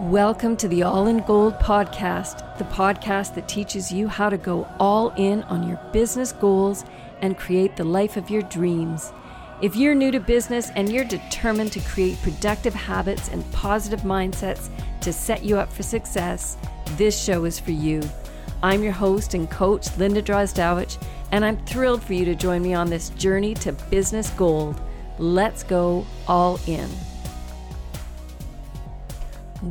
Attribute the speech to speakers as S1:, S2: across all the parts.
S1: Welcome to the All in Gold podcast, the podcast that teaches you how to go all in on your business goals and create the life of your dreams. If you're new to business and you're determined to create productive habits and positive mindsets to set you up for success, this show is for you. I'm your host and coach, Linda Drozdowich, and I'm thrilled for you to join me on this journey to business gold. Let's go all in.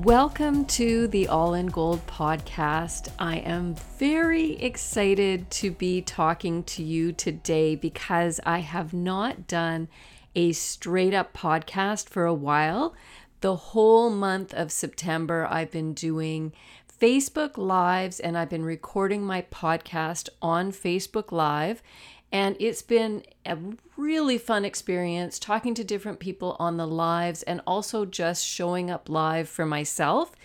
S1: Welcome to the All in Gold podcast. I am very excited to be talking to you today because I have not done a straight up podcast for a while. The whole month of September, I've been doing Facebook Lives and I've been recording my podcast on Facebook Live. And it's been a really fun experience talking to different people on the lives and also just showing up live for myself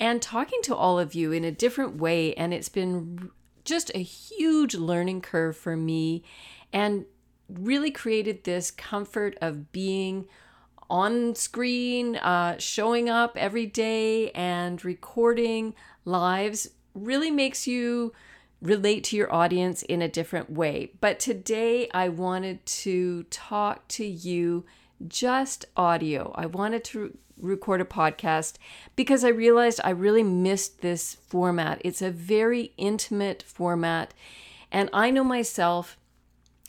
S1: and talking to all of you in a different way. And it's been just a huge learning curve for me and really created this comfort of being on screen, uh, showing up every day and recording lives really makes you relate to your audience in a different way. But today I wanted to talk to you just audio. I wanted to record a podcast because I realized I really missed this format. It's a very intimate format. And I know myself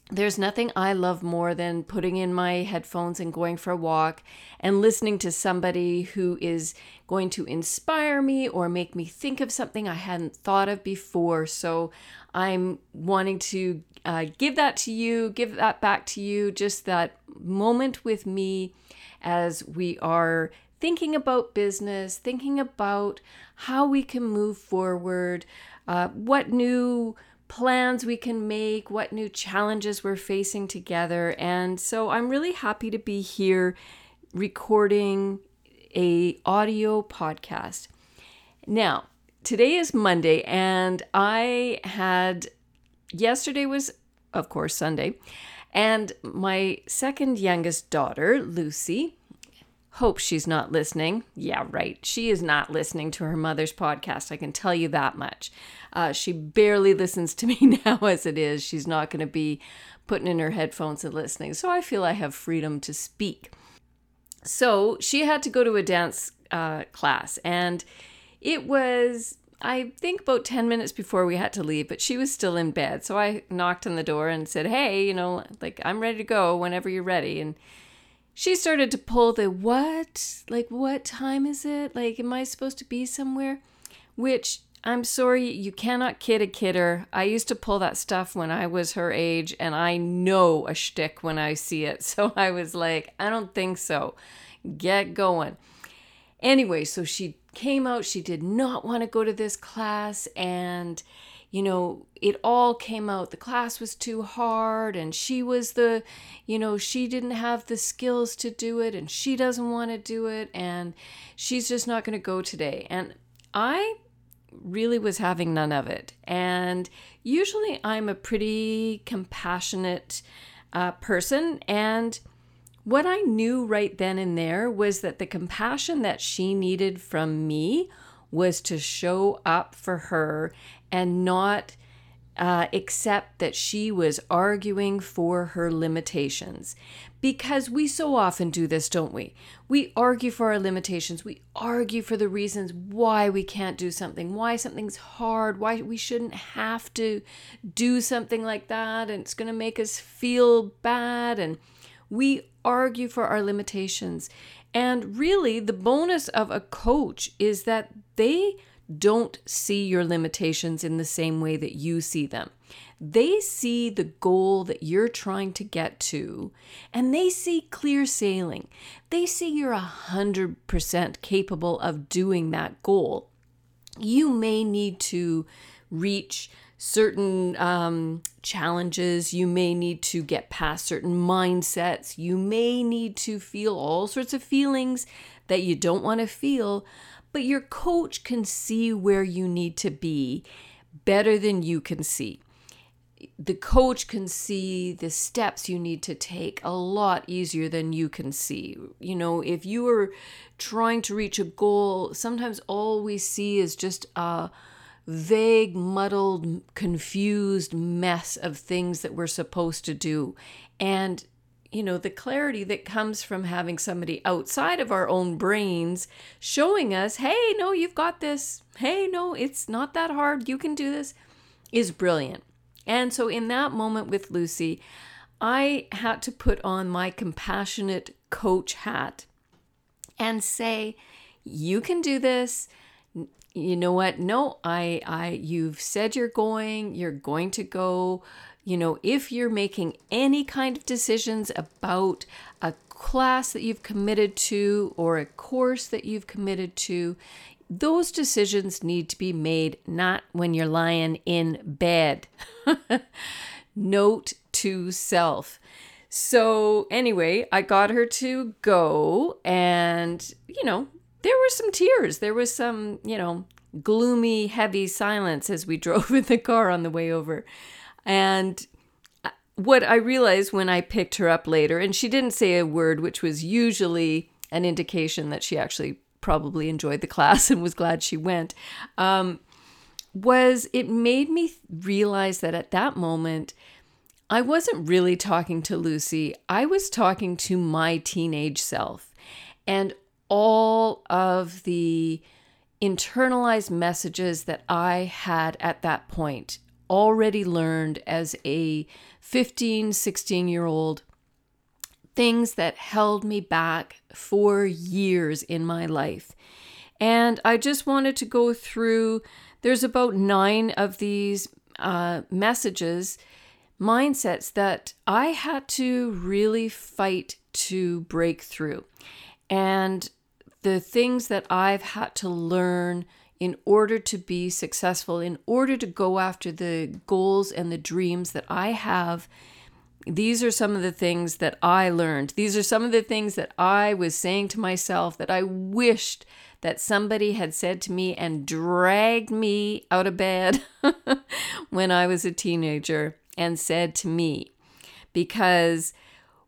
S1: there's nothing I love more than putting in my headphones and going for a walk and listening to somebody who is going to inspire me or make me think of something I hadn't thought of before. So I'm wanting to uh, give that to you, give that back to you, just that moment with me as we are thinking about business, thinking about how we can move forward, uh, what new plans we can make, what new challenges we're facing together. And so I'm really happy to be here recording a audio podcast. Now, today is Monday and I had yesterday was of course Sunday and my second youngest daughter, Lucy, Hope she's not listening. Yeah, right. She is not listening to her mother's podcast. I can tell you that much. Uh, she barely listens to me now as it is. She's not going to be putting in her headphones and listening. So I feel I have freedom to speak. So she had to go to a dance uh, class, and it was, I think, about 10 minutes before we had to leave, but she was still in bed. So I knocked on the door and said, Hey, you know, like, I'm ready to go whenever you're ready. And she started to pull the what? Like, what time is it? Like, am I supposed to be somewhere? Which I'm sorry, you cannot kid a kidder. I used to pull that stuff when I was her age, and I know a shtick when I see it. So I was like, I don't think so. Get going. Anyway, so she came out. She did not want to go to this class, and you know, it all came out. The class was too hard, and she was the, you know, she didn't have the skills to do it, and she doesn't want to do it, and she's just not going to go today. And I really was having none of it. And usually I'm a pretty compassionate uh, person, and what I knew right then and there was that the compassion that she needed from me was to show up for her and not uh, accept that she was arguing for her limitations. Because we so often do this, don't we? We argue for our limitations. We argue for the reasons why we can't do something, why something's hard, why we shouldn't have to do something like that, and it's going to make us feel bad. And we argue for our limitations. And really, the bonus of a coach is that they don't see your limitations in the same way that you see them. They see the goal that you're trying to get to, and they see clear sailing. They see you're 100% capable of doing that goal. You may need to reach certain um, challenges. You may need to get past certain mindsets. You may need to feel all sorts of feelings that you don't want to feel but your coach can see where you need to be better than you can see. the coach can see the steps you need to take a lot easier than you can see. You know, if you are trying to reach a goal, sometimes all we see is just a vague, muddled, confused mess of things that we're supposed to do. And you know, the clarity that comes from having somebody outside of our own brains showing us, hey, no, you've got this. Hey, no, it's not that hard. You can do this is brilliant. And so, in that moment with Lucy, I had to put on my compassionate coach hat and say, you can do this. You know what? No, I I you've said you're going, you're going to go you know, if you're making any kind of decisions about a class that you've committed to or a course that you've committed to, those decisions need to be made not when you're lying in bed. Note to self. So, anyway, I got her to go, and, you know, there were some tears. There was some, you know, gloomy, heavy silence as we drove in the car on the way over. And uh, what I realized when I picked her up later, and she didn't say a word, which was usually an indication that she actually probably enjoyed the class and was glad she went, um, was it made me realize that at that moment, I wasn't really talking to Lucy. I was talking to my teenage self. And all of the internalized messages that I had at that point already learned as a 15, 16 year old, things that held me back for years in my life. And I just wanted to go through, there's about nine of these uh, messages, mindsets that I had to really fight to break through. And the things that I've had to learn in order to be successful, in order to go after the goals and the dreams that I have, these are some of the things that I learned. These are some of the things that I was saying to myself that I wished that somebody had said to me and dragged me out of bed when I was a teenager and said to me. Because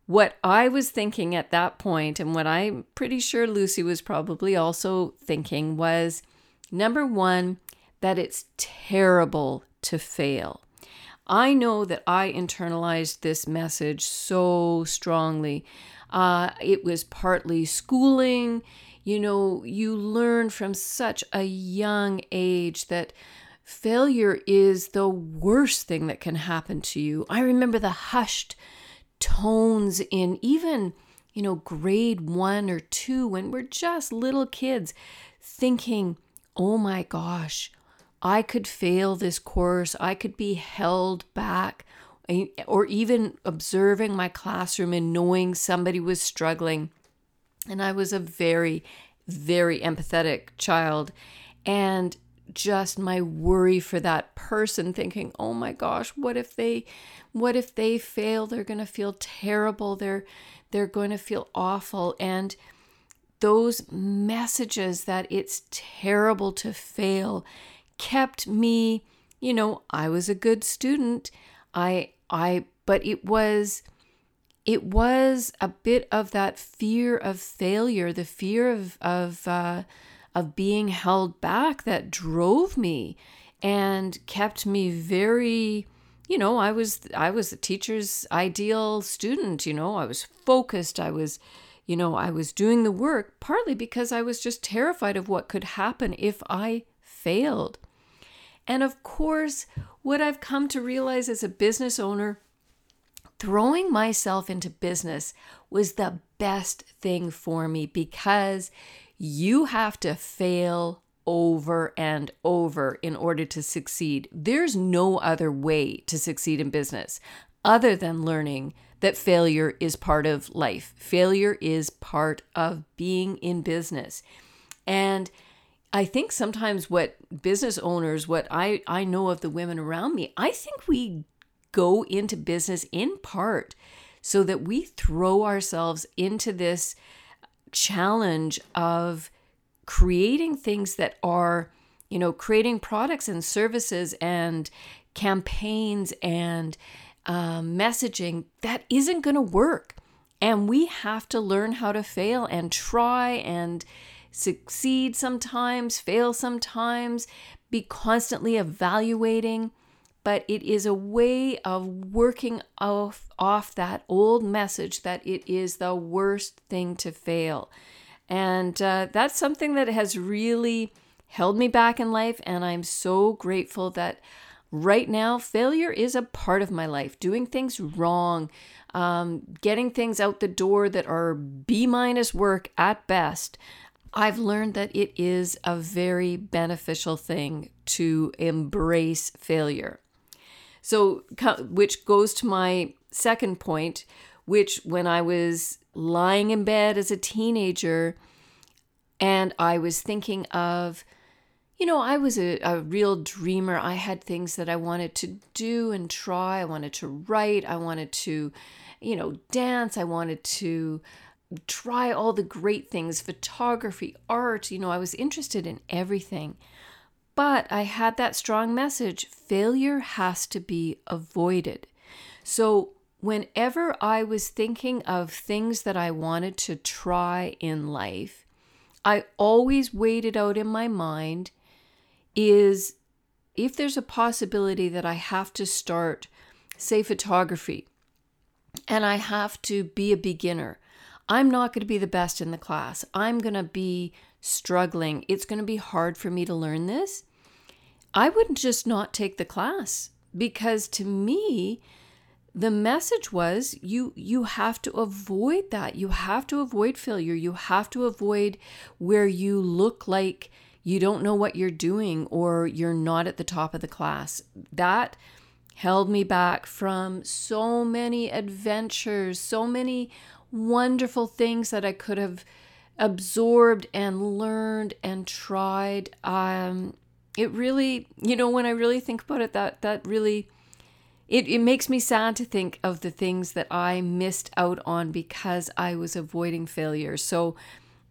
S1: what I was thinking at that point, and what I'm pretty sure Lucy was probably also thinking, was Number one, that it's terrible to fail. I know that I internalized this message so strongly. Uh, it was partly schooling. You know, you learn from such a young age that failure is the worst thing that can happen to you. I remember the hushed tones in even, you know, grade one or two when we're just little kids thinking, oh my gosh, I could fail this course, I could be held back, or even observing my classroom and knowing somebody was struggling. And I was a very, very empathetic child. And just my worry for that person thinking oh my gosh what if they what if they fail they're going to feel terrible they're they're going to feel awful and those messages that it's terrible to fail kept me, you know, I was a good student. I I but it was it was a bit of that fear of failure, the fear of of uh, of being held back that drove me and kept me very you know i was i was a teacher's ideal student you know i was focused i was you know, I was doing the work partly because I was just terrified of what could happen if I failed. And of course, what I've come to realize as a business owner, throwing myself into business was the best thing for me because you have to fail over and over in order to succeed. There's no other way to succeed in business other than learning that failure is part of life. Failure is part of being in business. And I think sometimes what business owners, what I, I know of the women around me, I think we go into business in part so that we throw ourselves into this challenge of creating things that are you know creating products and services and campaigns and um, messaging that isn't going to work. And we have to learn how to fail and try and succeed sometimes, fail sometimes, be constantly evaluating. But it is a way of working off, off that old message that it is the worst thing to fail. And uh, that's something that has really held me back in life. And I'm so grateful that right now, failure is a part of my life. Doing things wrong, um, getting things out the door that are B minus work at best. I've learned that it is a very beneficial thing to embrace failure. So, which goes to my second point, which when I was lying in bed as a teenager and I was thinking of you know, I was a, a real dreamer. I had things that I wanted to do and try. I wanted to write. I wanted to, you know, dance. I wanted to try all the great things photography, art. You know, I was interested in everything. But I had that strong message failure has to be avoided. So, whenever I was thinking of things that I wanted to try in life, I always weighed it out in my mind is if there's a possibility that I have to start, say, photography, and I have to be a beginner, I'm not going to be the best in the class. I'm going to be struggling. It's going to be hard for me to learn this. I wouldn't just not take the class because to me, the message was you you have to avoid that. You have to avoid failure. You have to avoid where you look like you don't know what you're doing or you're not at the top of the class. That held me back from so many adventures, so many wonderful things that I could have absorbed and learned and tried. Um, it really, you know, when I really think about it, that that really it, it makes me sad to think of the things that I missed out on because I was avoiding failure. So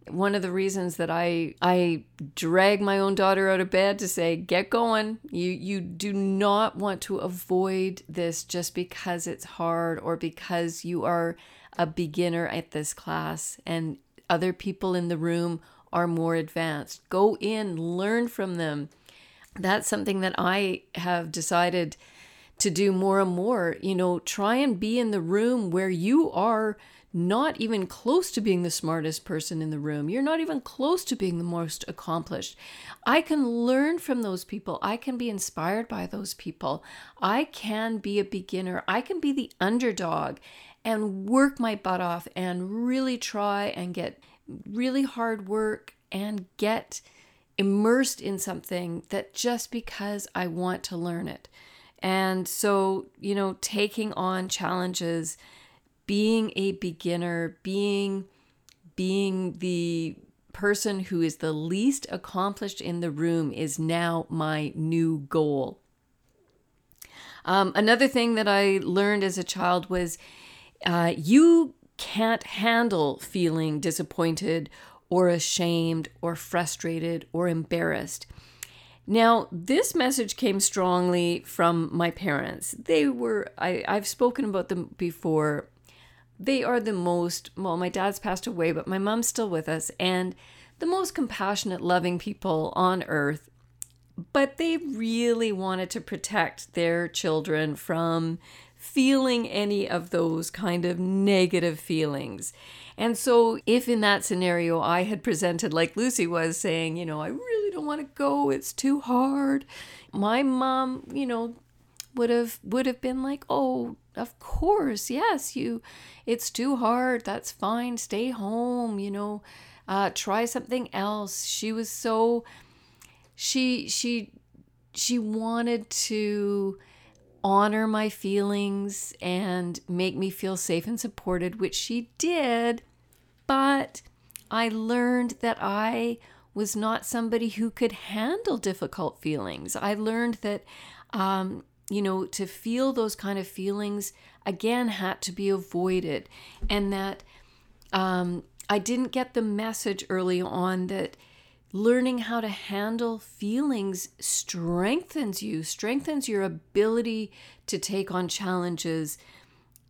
S1: one of the reasons that I I drag my own daughter out of bed to say get going. You you do not want to avoid this just because it's hard or because you are a beginner at this class and other people in the room are more advanced. Go in, learn from them. That's something that I have decided to do more and more. You know, try and be in the room where you are not even close to being the smartest person in the room. You're not even close to being the most accomplished. I can learn from those people. I can be inspired by those people. I can be a beginner. I can be the underdog and work my butt off and really try and get really hard work and get immersed in something that just because I want to learn it. And so, you know, taking on challenges being a beginner, being being the person who is the least accomplished in the room is now my new goal. Um, another thing that I learned as a child was uh, you can't handle feeling disappointed or ashamed or frustrated or embarrassed. Now, this message came strongly from my parents. They were, I, I've spoken about them before they are the most, well, my dad's passed away, but my mom's still with us, and the most compassionate, loving people on earth. But they really wanted to protect their children from feeling any of those kind of negative feelings. And so, if in that scenario I had presented like Lucy was saying, you know, I really don't want to go, it's too hard, my mom, you know, would have would have been like, "Oh, of course, yes, you it's too hard. That's fine. Stay home, you know. Uh try something else." She was so she she she wanted to honor my feelings and make me feel safe and supported, which she did. But I learned that I was not somebody who could handle difficult feelings. I learned that um, you know, to feel those kind of feelings again had to be avoided. And that um, I didn't get the message early on that learning how to handle feelings strengthens you, strengthens your ability to take on challenges,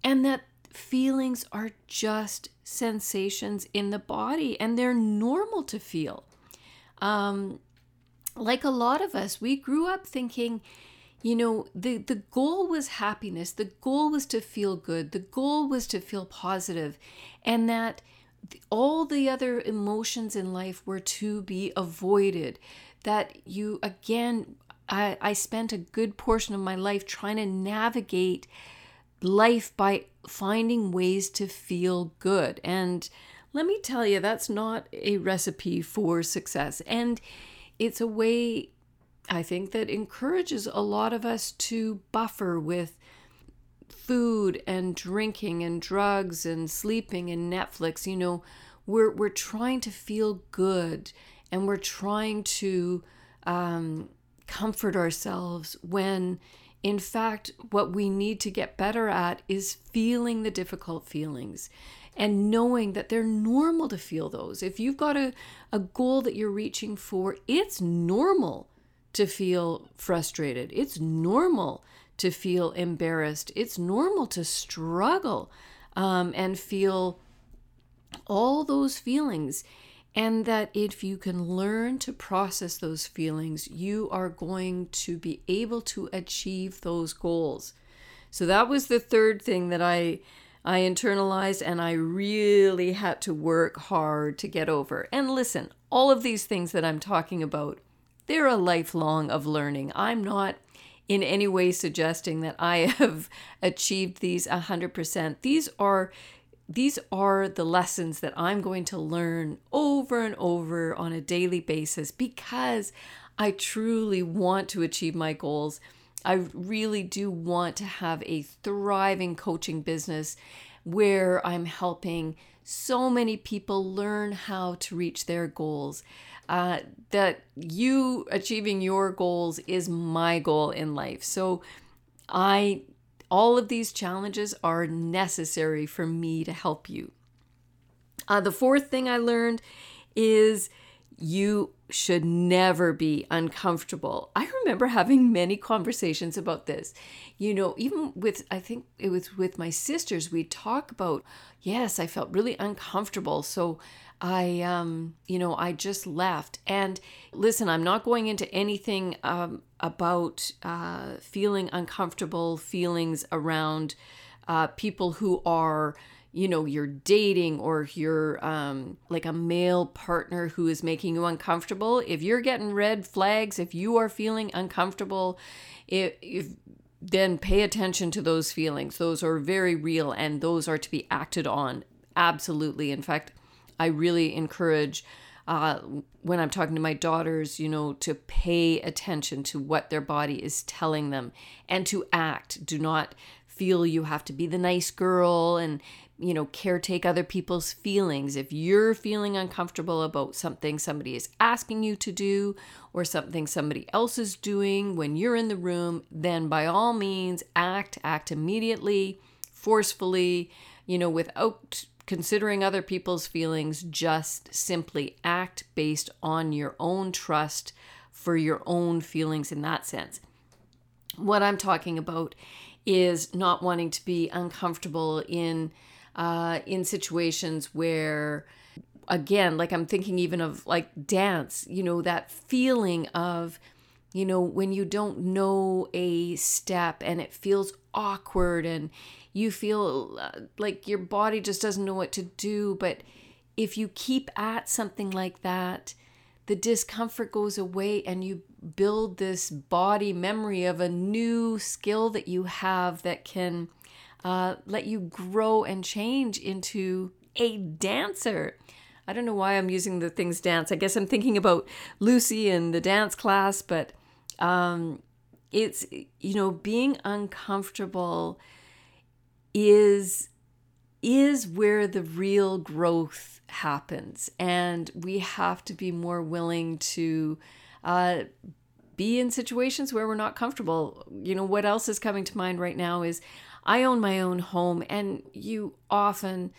S1: and that feelings are just sensations in the body and they're normal to feel. Um, like a lot of us, we grew up thinking, you know, the, the goal was happiness, the goal was to feel good, the goal was to feel positive, and that all the other emotions in life were to be avoided. That you, again, I, I spent a good portion of my life trying to navigate life by finding ways to feel good. And let me tell you, that's not a recipe for success. And it's a way, I think, that encourages a lot of us to buffer with food and drinking and drugs and sleeping and Netflix. You know, we're, we're trying to feel good and we're trying to um, comfort ourselves when in fact, what we need to get better at is feeling the difficult feelings and knowing that they're normal to feel those. If you've got a, a goal that you're reaching for, it's normal to feel frustrated. It's normal to feel embarrassed. It's normal to struggle um, and feel all those feelings and that if you can learn to process those feelings, you are going to be able to achieve those goals. So that was the third thing that I I internalized and I really had to work hard to get over. And listen, all of these things that I'm talking about, they're a lifelong of learning. I'm not in any way suggesting that I have achieved these 100%. These are these are the lessons that I'm going to learn over and over on a daily basis because I truly want to achieve my goals. I really do want to have a thriving coaching business where I'm helping so many people learn how to reach their goals. Uh, that you achieving your goals is my goal in life. So I all of these challenges are necessary for me to help you. Uh, the fourth thing I learned is you should never be uncomfortable. I remember having many conversations about this. You know, even with, I think it was with my sisters, we talk about, yes, I felt really uncomfortable. So I, um, you know, I just left. And listen, I'm not going into anything um, about uh, feeling uncomfortable feelings around uh, people who are, you know, you're dating or you're um, like a male partner who is making you uncomfortable. If you're getting red flags, if you are feeling uncomfortable, if, if then pay attention to those feelings. Those are very real and those are to be acted on. Absolutely. In fact, I really encourage uh, when I'm talking to my daughters, you know, to pay attention to what their body is telling them and to act. Do not feel you have to be the nice girl and, you know, caretake other people's feelings. If you're feeling uncomfortable about something somebody is asking you to do or something somebody else is doing when you're in the room, then by all means act, act immediately, forcefully, you know, without considering other people's feelings, just simply act based on your own trust for your own feelings in that sense. What I'm talking about is not wanting to be uncomfortable in uh, in situations where again like i'm thinking even of like dance you know that feeling of you know when you don't know a step and it feels awkward and you feel uh, like your body just doesn't know what to do. But if you keep at something like that, the discomfort goes away and you build this body memory of a new skill that you have that can uh, let you grow and change into a dancer. I don't know why I'm using the things dance. I guess I'm thinking about Lucy and the dance class, but um, it's, you know, being uncomfortable is is where the real growth happens. And we have to be more willing to uh, be in situations where we're not comfortable. You know what else is coming to mind right now is i own my own home and you often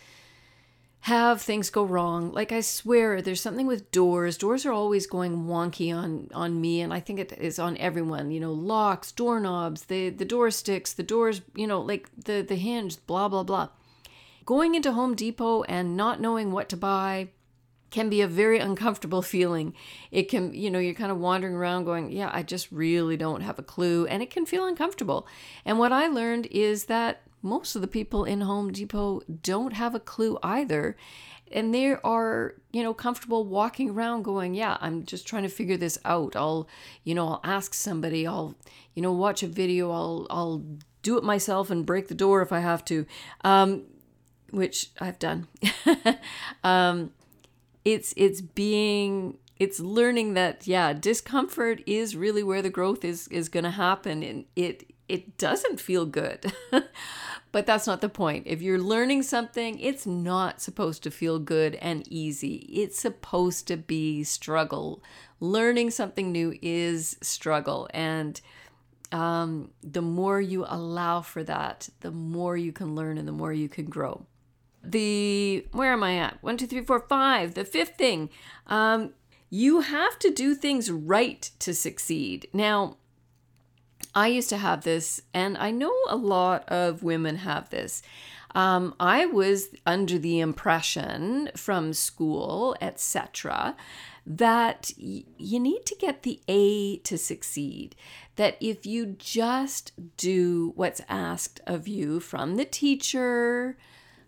S1: have things go wrong. Like I swear there's something with doors. Doors are always going wonky on on me and I think it is on everyone, you know, locks, doorknobs, the the door sticks, the doors, you know, like the the hinge, blah blah blah. Going into Home Depot and not knowing what to buy can be a very uncomfortable feeling. It can, you know, you're kind of wandering around going, yeah, I just really don't have a clue and it can feel uncomfortable. And what I learned is that most of the people in Home Depot don't have a clue either. And they are, you know, comfortable walking around going, yeah, I'm just trying to figure this out. I'll, you know, I'll ask somebody, I'll, you know, watch a video, I'll, I'll do it myself and break the door if I have to, um, which I've done. um, it's, it's being, it's learning that, yeah, discomfort is really where the growth is, is going to happen. And it, it doesn't feel good. but that's not the point. If you're learning something, it's not supposed to feel good and easy. It's supposed to be struggle. Learning something new is struggle. And um, the more you allow for that, the more you can learn and the more you can grow. The, where am I at? One, two, three, four, five. The fifth thing, um, you have to do things right to succeed. Now, I used to have this, and I know a lot of women have this. Um, I was under the impression from school, etc., that y- you need to get the A to succeed. That if you just do what's asked of you from the teacher,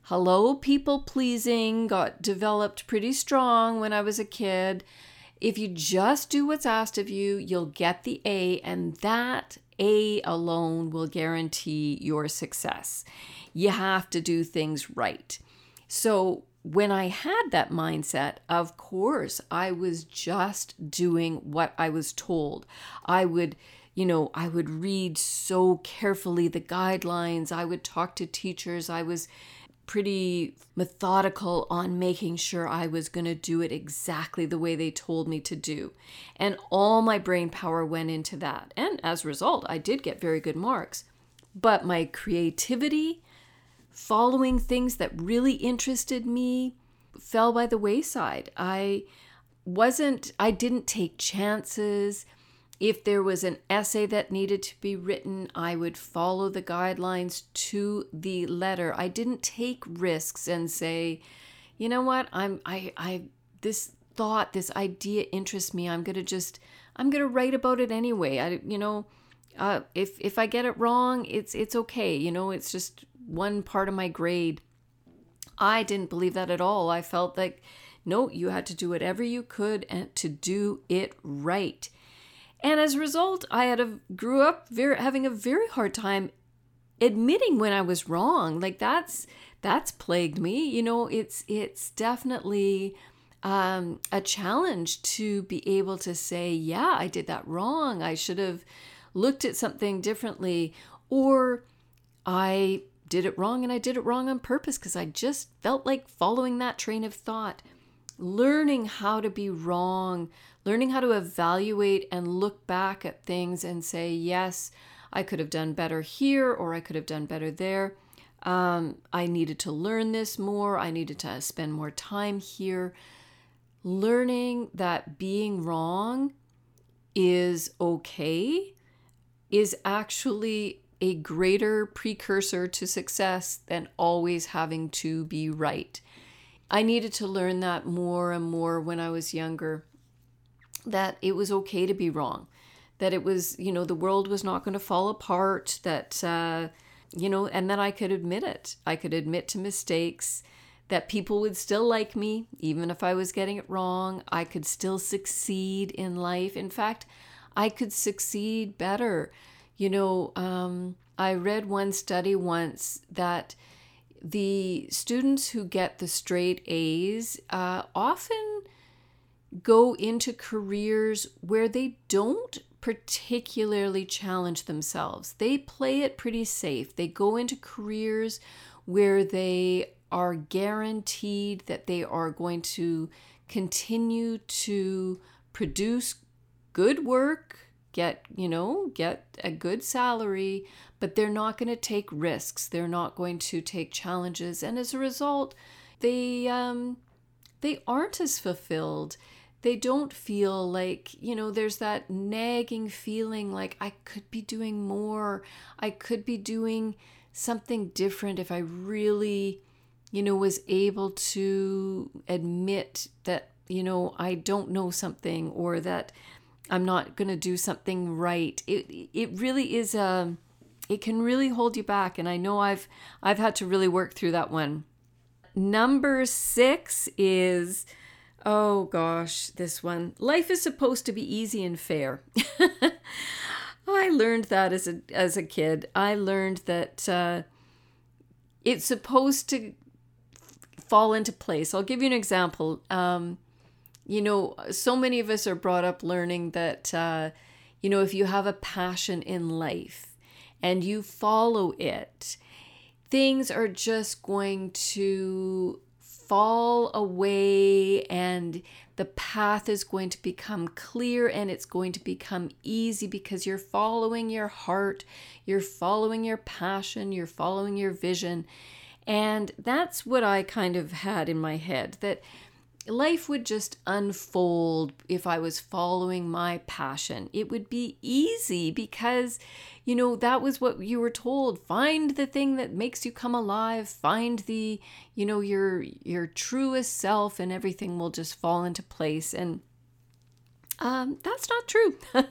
S1: hello, people pleasing got developed pretty strong when I was a kid. If you just do what's asked of you, you'll get the A, and that a alone will guarantee your success. You have to do things right. So, when I had that mindset, of course, I was just doing what I was told. I would, you know, I would read so carefully the guidelines, I would talk to teachers, I was pretty methodical on making sure I was going to do it exactly the way they told me to do. And all my brain power went into that. And as a result, I did get very good marks. But my creativity, following things that really interested me, fell by the wayside. I wasn't, I didn't take chances. If there was an essay that needed to be written, I would follow the guidelines to the letter. I didn't take risks and say, you know what, I'm I I this thought, this idea interests me. I'm gonna just I'm gonna write about it anyway. I you know, uh, if if I get it wrong, it's it's okay. You know, it's just one part of my grade. I didn't believe that at all. I felt like no, you had to do whatever you could and to do it right. And as a result, I had a grew up very having a very hard time admitting when I was wrong. Like that's that's plagued me. You know, it's it's definitely um, a challenge to be able to say, yeah, I did that wrong. I should have looked at something differently, or I did it wrong and I did it wrong on purpose because I just felt like following that train of thought. Learning how to be wrong learning how to evaluate and look back at things and say, yes, I could have done better here or I could have done better there. Um, I needed to learn this more. I needed to spend more time here. Learning that being wrong is okay is actually a greater precursor to success than always having to be right. I needed to learn that more and more when I was younger that it was okay to be wrong, that it was, you know, the world was not going to fall apart, that, uh, you know, and that I could admit it. I could admit to mistakes, that people would still like me, even if I was getting it wrong. I could still succeed in life. In fact, I could succeed better. You know, um, I read one study once that the students who get the straight A's uh, often go into careers where they don't particularly challenge themselves. They play it pretty safe. They go into careers where they are guaranteed that they are going to continue to produce good work, get, you know, get a good salary, but they're not going to take risks. They're not going to take challenges. And as a result, they um, they aren't as fulfilled they don't feel like, you know, there's that nagging feeling like I could be doing more. I could be doing something different if I really, you know, was able to admit that, you know, I don't know something or that I'm not going to do something right. It it really is a um, it can really hold you back and I know I've I've had to really work through that one. Number 6 is Oh gosh, this one. Life is supposed to be easy and fair. I learned that as a as a kid. I learned that uh, it's supposed to fall into place. I'll give you an example. Um, you know, so many of us are brought up learning that uh, you know if you have a passion in life and you follow it, things are just going to fall away and the path is going to become clear and it's going to become easy because you're following your heart, you're following your passion, you're following your vision. And that's what I kind of had in my head that life would just unfold if I was following my passion. It would be easy because, you know, that was what you were told. Find the thing that makes you come alive. Find the, you know, your your truest self and everything will just fall into place and um, that's not true.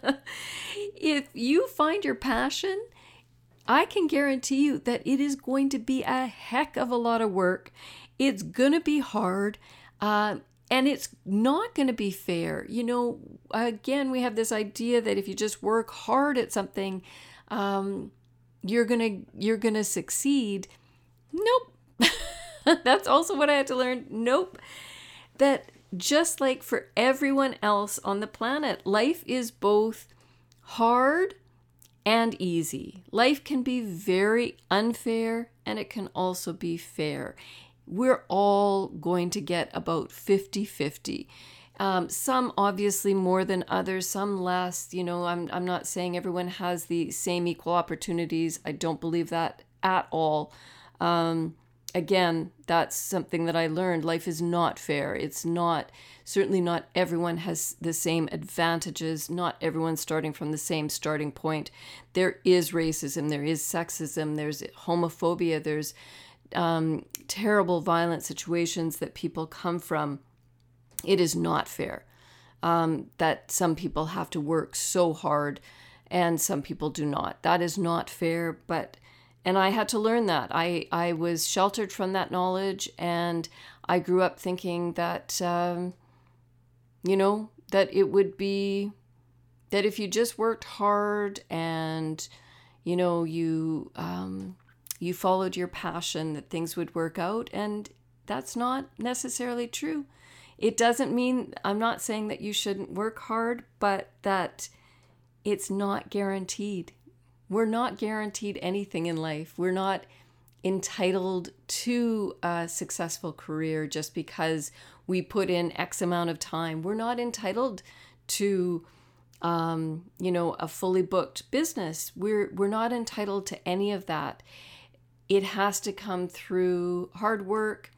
S1: if you find your passion, I can guarantee you that it is going to be a heck of a lot of work. It's going to be hard. Uh, and it's not going to be fair. You know, again, we have this idea that if you just work hard at something, um, you're gonna you're gonna succeed. Nope. That's also what I had to learn. Nope. That just like for everyone else on the planet, life is both hard and easy. Life can be very unfair and it can also be fair we're all going to get about 50 50. Um, some obviously more than others, some less. You know, I'm, I'm not saying everyone has the same equal opportunities. I don't believe that at all. Um, again, that's something that I learned. Life is not fair. It's not, certainly not everyone has the same advantages. Not everyone's starting from the same starting point. There is racism, there is sexism, there's homophobia, there's um, terrible, violent situations that people come from, it is not fair. Um, that some people have to work so hard and some people do not. That is not fair, but and I had to learn that. I I was sheltered from that knowledge, and I grew up thinking that um, you know that it would be that if you just worked hard and you know you um, you followed your passion, that things would work out. And that's not necessarily true. It doesn't mean, I'm not saying that you shouldn't work hard, but that it's not guaranteed. We're not guaranteed anything in life. We're not entitled to a successful career just because we put in X amount of time. We're not entitled to, um, you know, a fully booked business. We're we're not entitled to any of that it has to come through hard work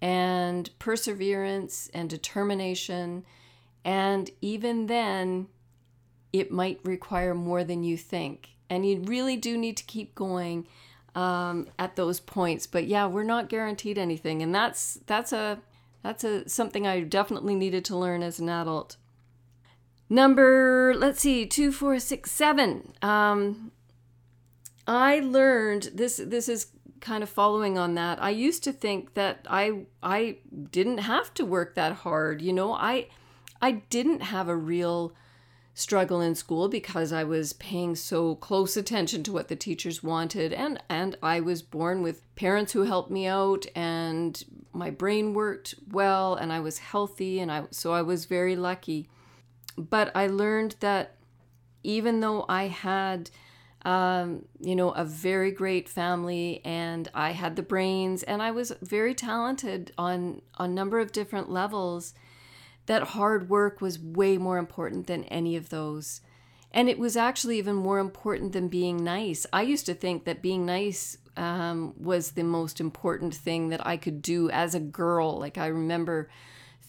S1: and perseverance and determination. And even then, it might require more than you think. And you really do need to keep going um, at those points. But yeah, we're not guaranteed anything, and that's that's a that's a something I definitely needed to learn as an adult. Number, let's see, two, four, six, seven. Um, I learned this this is kind of following on that. I used to think that I I didn't have to work that hard, you know. I I didn't have a real struggle in school because I was paying so close attention to what the teachers wanted and and I was born with parents who helped me out and my brain worked well and I was healthy and I so I was very lucky. But I learned that even though I had um, you know, a very great family, and I had the brains, and I was very talented on a number of different levels. That hard work was way more important than any of those. And it was actually even more important than being nice. I used to think that being nice um, was the most important thing that I could do as a girl. Like I remember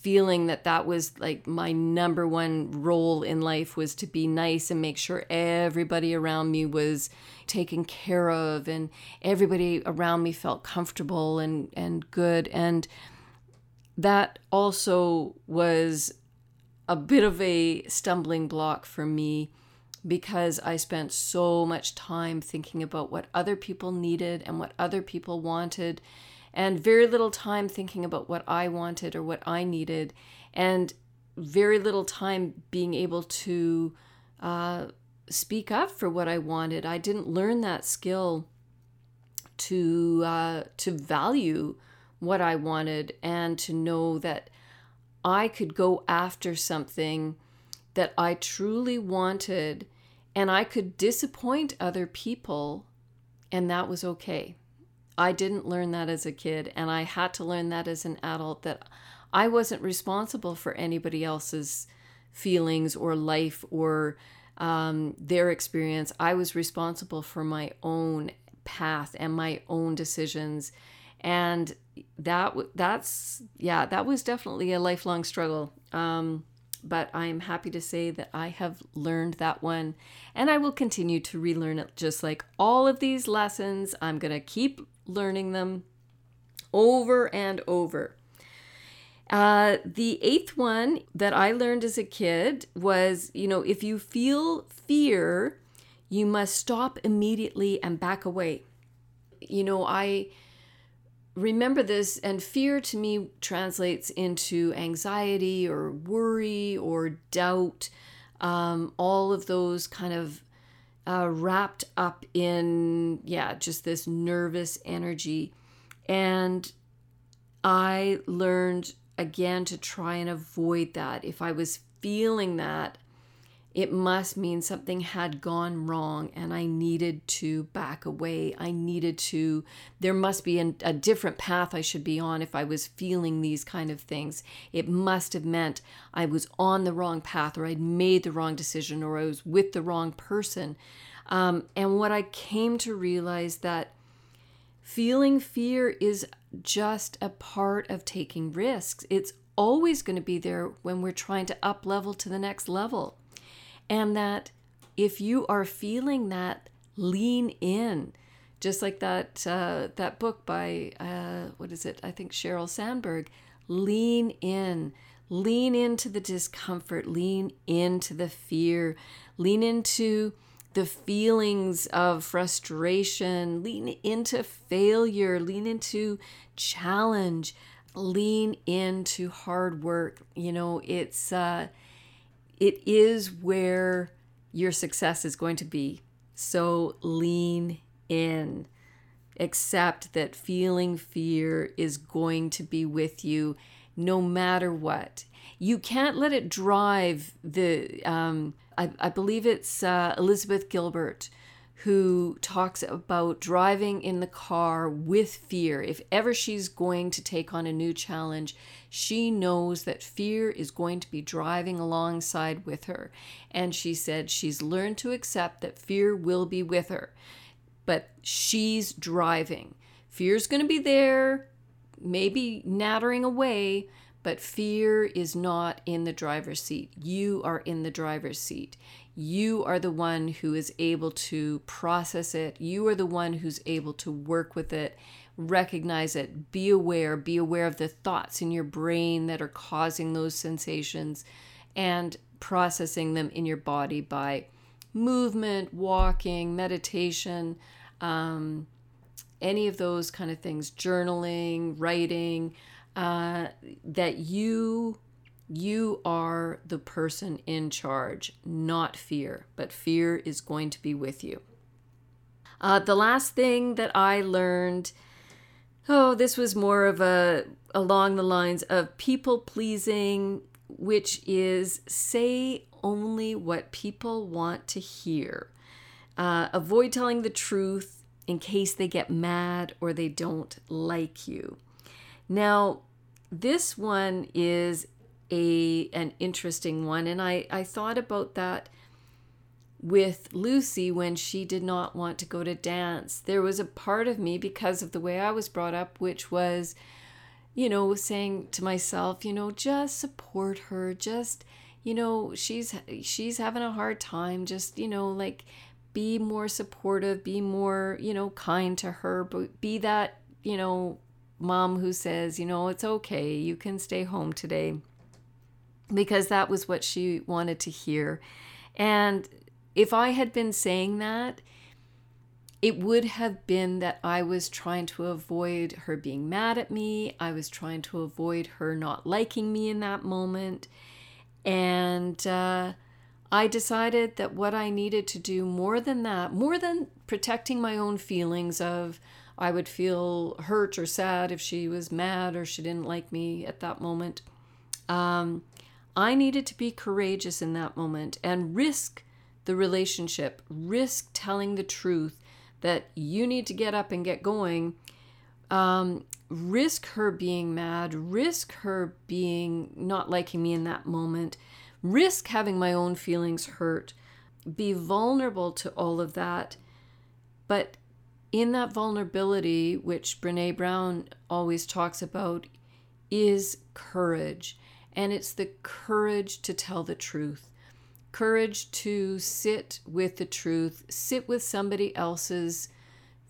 S1: feeling that that was like my number one role in life was to be nice and make sure everybody around me was taken care of and everybody around me felt comfortable and and good. And that also was a bit of a stumbling block for me because I spent so much time thinking about what other people needed and what other people wanted and very little time thinking about what I wanted or what I needed, and very little time being able to uh, speak up for what I wanted. I didn't learn that skill to uh, to value what I wanted and to know that I could go after something that I truly wanted and I could disappoint other people and that was okay. I didn't learn that as a kid, and I had to learn that as an adult that I wasn't responsible for anybody else's feelings or life or um, their experience. I was responsible for my own path and my own decisions, and that that's yeah, that was definitely a lifelong struggle. Um, but I'm happy to say that I have learned that one and I will continue to relearn it just like all of these lessons. I'm going to keep learning them over and over. Uh, the eighth one that I learned as a kid was you know, if you feel fear, you must stop immediately and back away. You know, I remember this, and fear to me translates into anxiety or worry or doubt, um, all of those kind of uh, wrapped up in, yeah, just this nervous energy. And I learned again to try and avoid that. If I was feeling that, it must mean something had gone wrong and I needed to back away. I needed to, there must be a, a, different path I should be on if I was feeling these kind of things. It must have meant I was on the wrong path or I'd made the wrong decision or I was with the wrong person. Um, and what I came to realize that feeling fear is just a part of taking risks. It's always going to be there when we're trying to up level to the next level and that if you are feeling that, lean in. Just like that uh, that book by uh, what is it? I think Sheryl Sandberg. Lean in, lean into the discomfort, lean into the fear, lean into the feelings of frustration, lean into failure, lean into challenge, lean into hard work. You know, it's uh, it is where your success is going to be. So lean in. Accept that feeling fear is going to be with you no matter what. You can't let it drive the, um, I, I believe it's uh, Elizabeth Gilbert who talks about driving in the car with fear. If ever she's going to take on a new challenge, she knows that fear is going to be driving alongside with her. And she said she's learned to accept that fear will be with her, but she's driving. Fear's going to be there, maybe nattering away, but fear is not in the driver's seat. You are in the driver's seat. You are the one who is able to process it. You are the one who's able to work with it, recognize it, be aware, be aware of the thoughts in your brain that are causing those sensations, and processing them in your body by movement, walking, meditation, um, any of those kind of things, journaling, writing, uh, that you you are the person in charge, not fear, but fear is going to be with you. Uh, the last thing that I learned, oh, this was more of a along the lines of people pleasing, which is say only what people want to hear. Uh, avoid telling the truth in case they get mad or they don't like you. Now, this one is a an interesting one and I, I thought about that with Lucy when she did not want to go to dance. There was a part of me because of the way I was brought up, which was, you know, saying to myself, you know, just support her, just, you know, she's she's having a hard time, just, you know, like be more supportive, be more, you know, kind to her, but be that, you know, mom who says, you know, it's okay, you can stay home today. Because that was what she wanted to hear. And if I had been saying that, it would have been that I was trying to avoid her being mad at me. I was trying to avoid her not liking me in that moment. And uh, I decided that what I needed to do more than that, more than protecting my own feelings of I would feel hurt or sad if she was mad or she didn't like me at that moment, um, I needed to be courageous in that moment and risk the relationship, risk telling the truth that you need to get up and get going, um, risk her being mad, risk her being not liking me in that moment, risk having my own feelings hurt, be vulnerable to all of that. But in that vulnerability, which Brene Brown always talks about, is courage. And it's the courage to tell the truth courage to sit with the truth, sit with somebody else's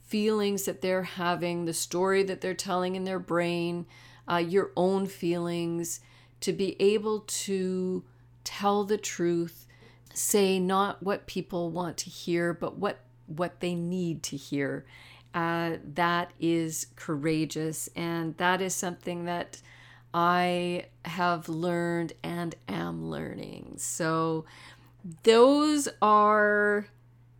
S1: feelings that they're having, the story that they're telling in their brain, uh, your own feelings, to be able to tell the truth, say not what people want to hear, but what what they need to hear. Uh, that is courageous, and that is something that I have learned and am learning. So, those are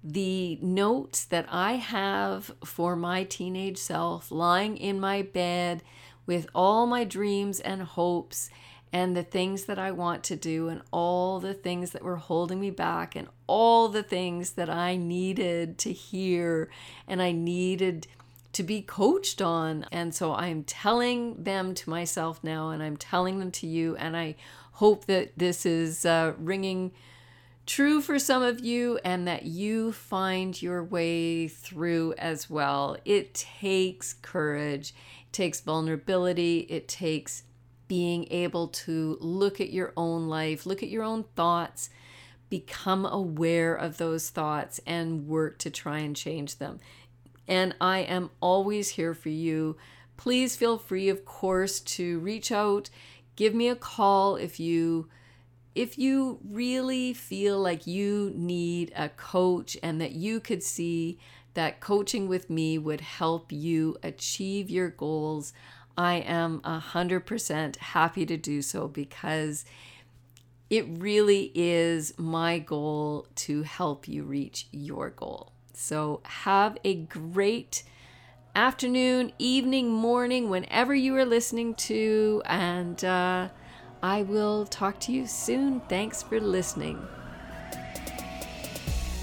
S1: the notes that I have for my teenage self lying in my bed with all my dreams and hopes and the things that I want to do and all the things that were holding me back and all the things that I needed to hear and I needed to be coached on. And so I'm telling them to myself now and I'm telling them to you. And I hope that this is uh, ringing true for some of you and that you find your way through as well. It takes courage, it takes vulnerability, it takes being able to look at your own life, look at your own thoughts, become aware of those thoughts, and work to try and change them. And I am always here for you. Please feel free, of course, to reach out, give me a call if you if you really feel like you need a coach and that you could see that coaching with me would help you achieve your goals, I am 100% happy to do so because it really is my goal to help you reach your goal. So, have a great afternoon, evening, morning, whenever you are listening to, and uh, I will talk to you soon. Thanks for listening.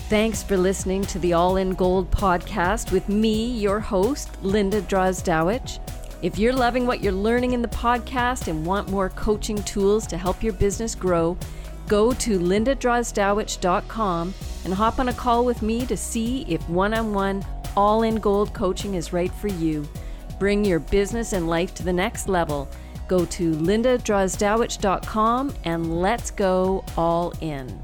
S1: Thanks for listening to the All in Gold podcast with me, your host, Linda Drozdowich. If you're loving what you're learning in the podcast and want more coaching tools to help your business grow, go to lindadrozdowich.com and hop on a call with me to see if one on one, all in gold coaching is right for you. Bring your business and life to the next level Go to lindadrozdowich.com and let's go all in.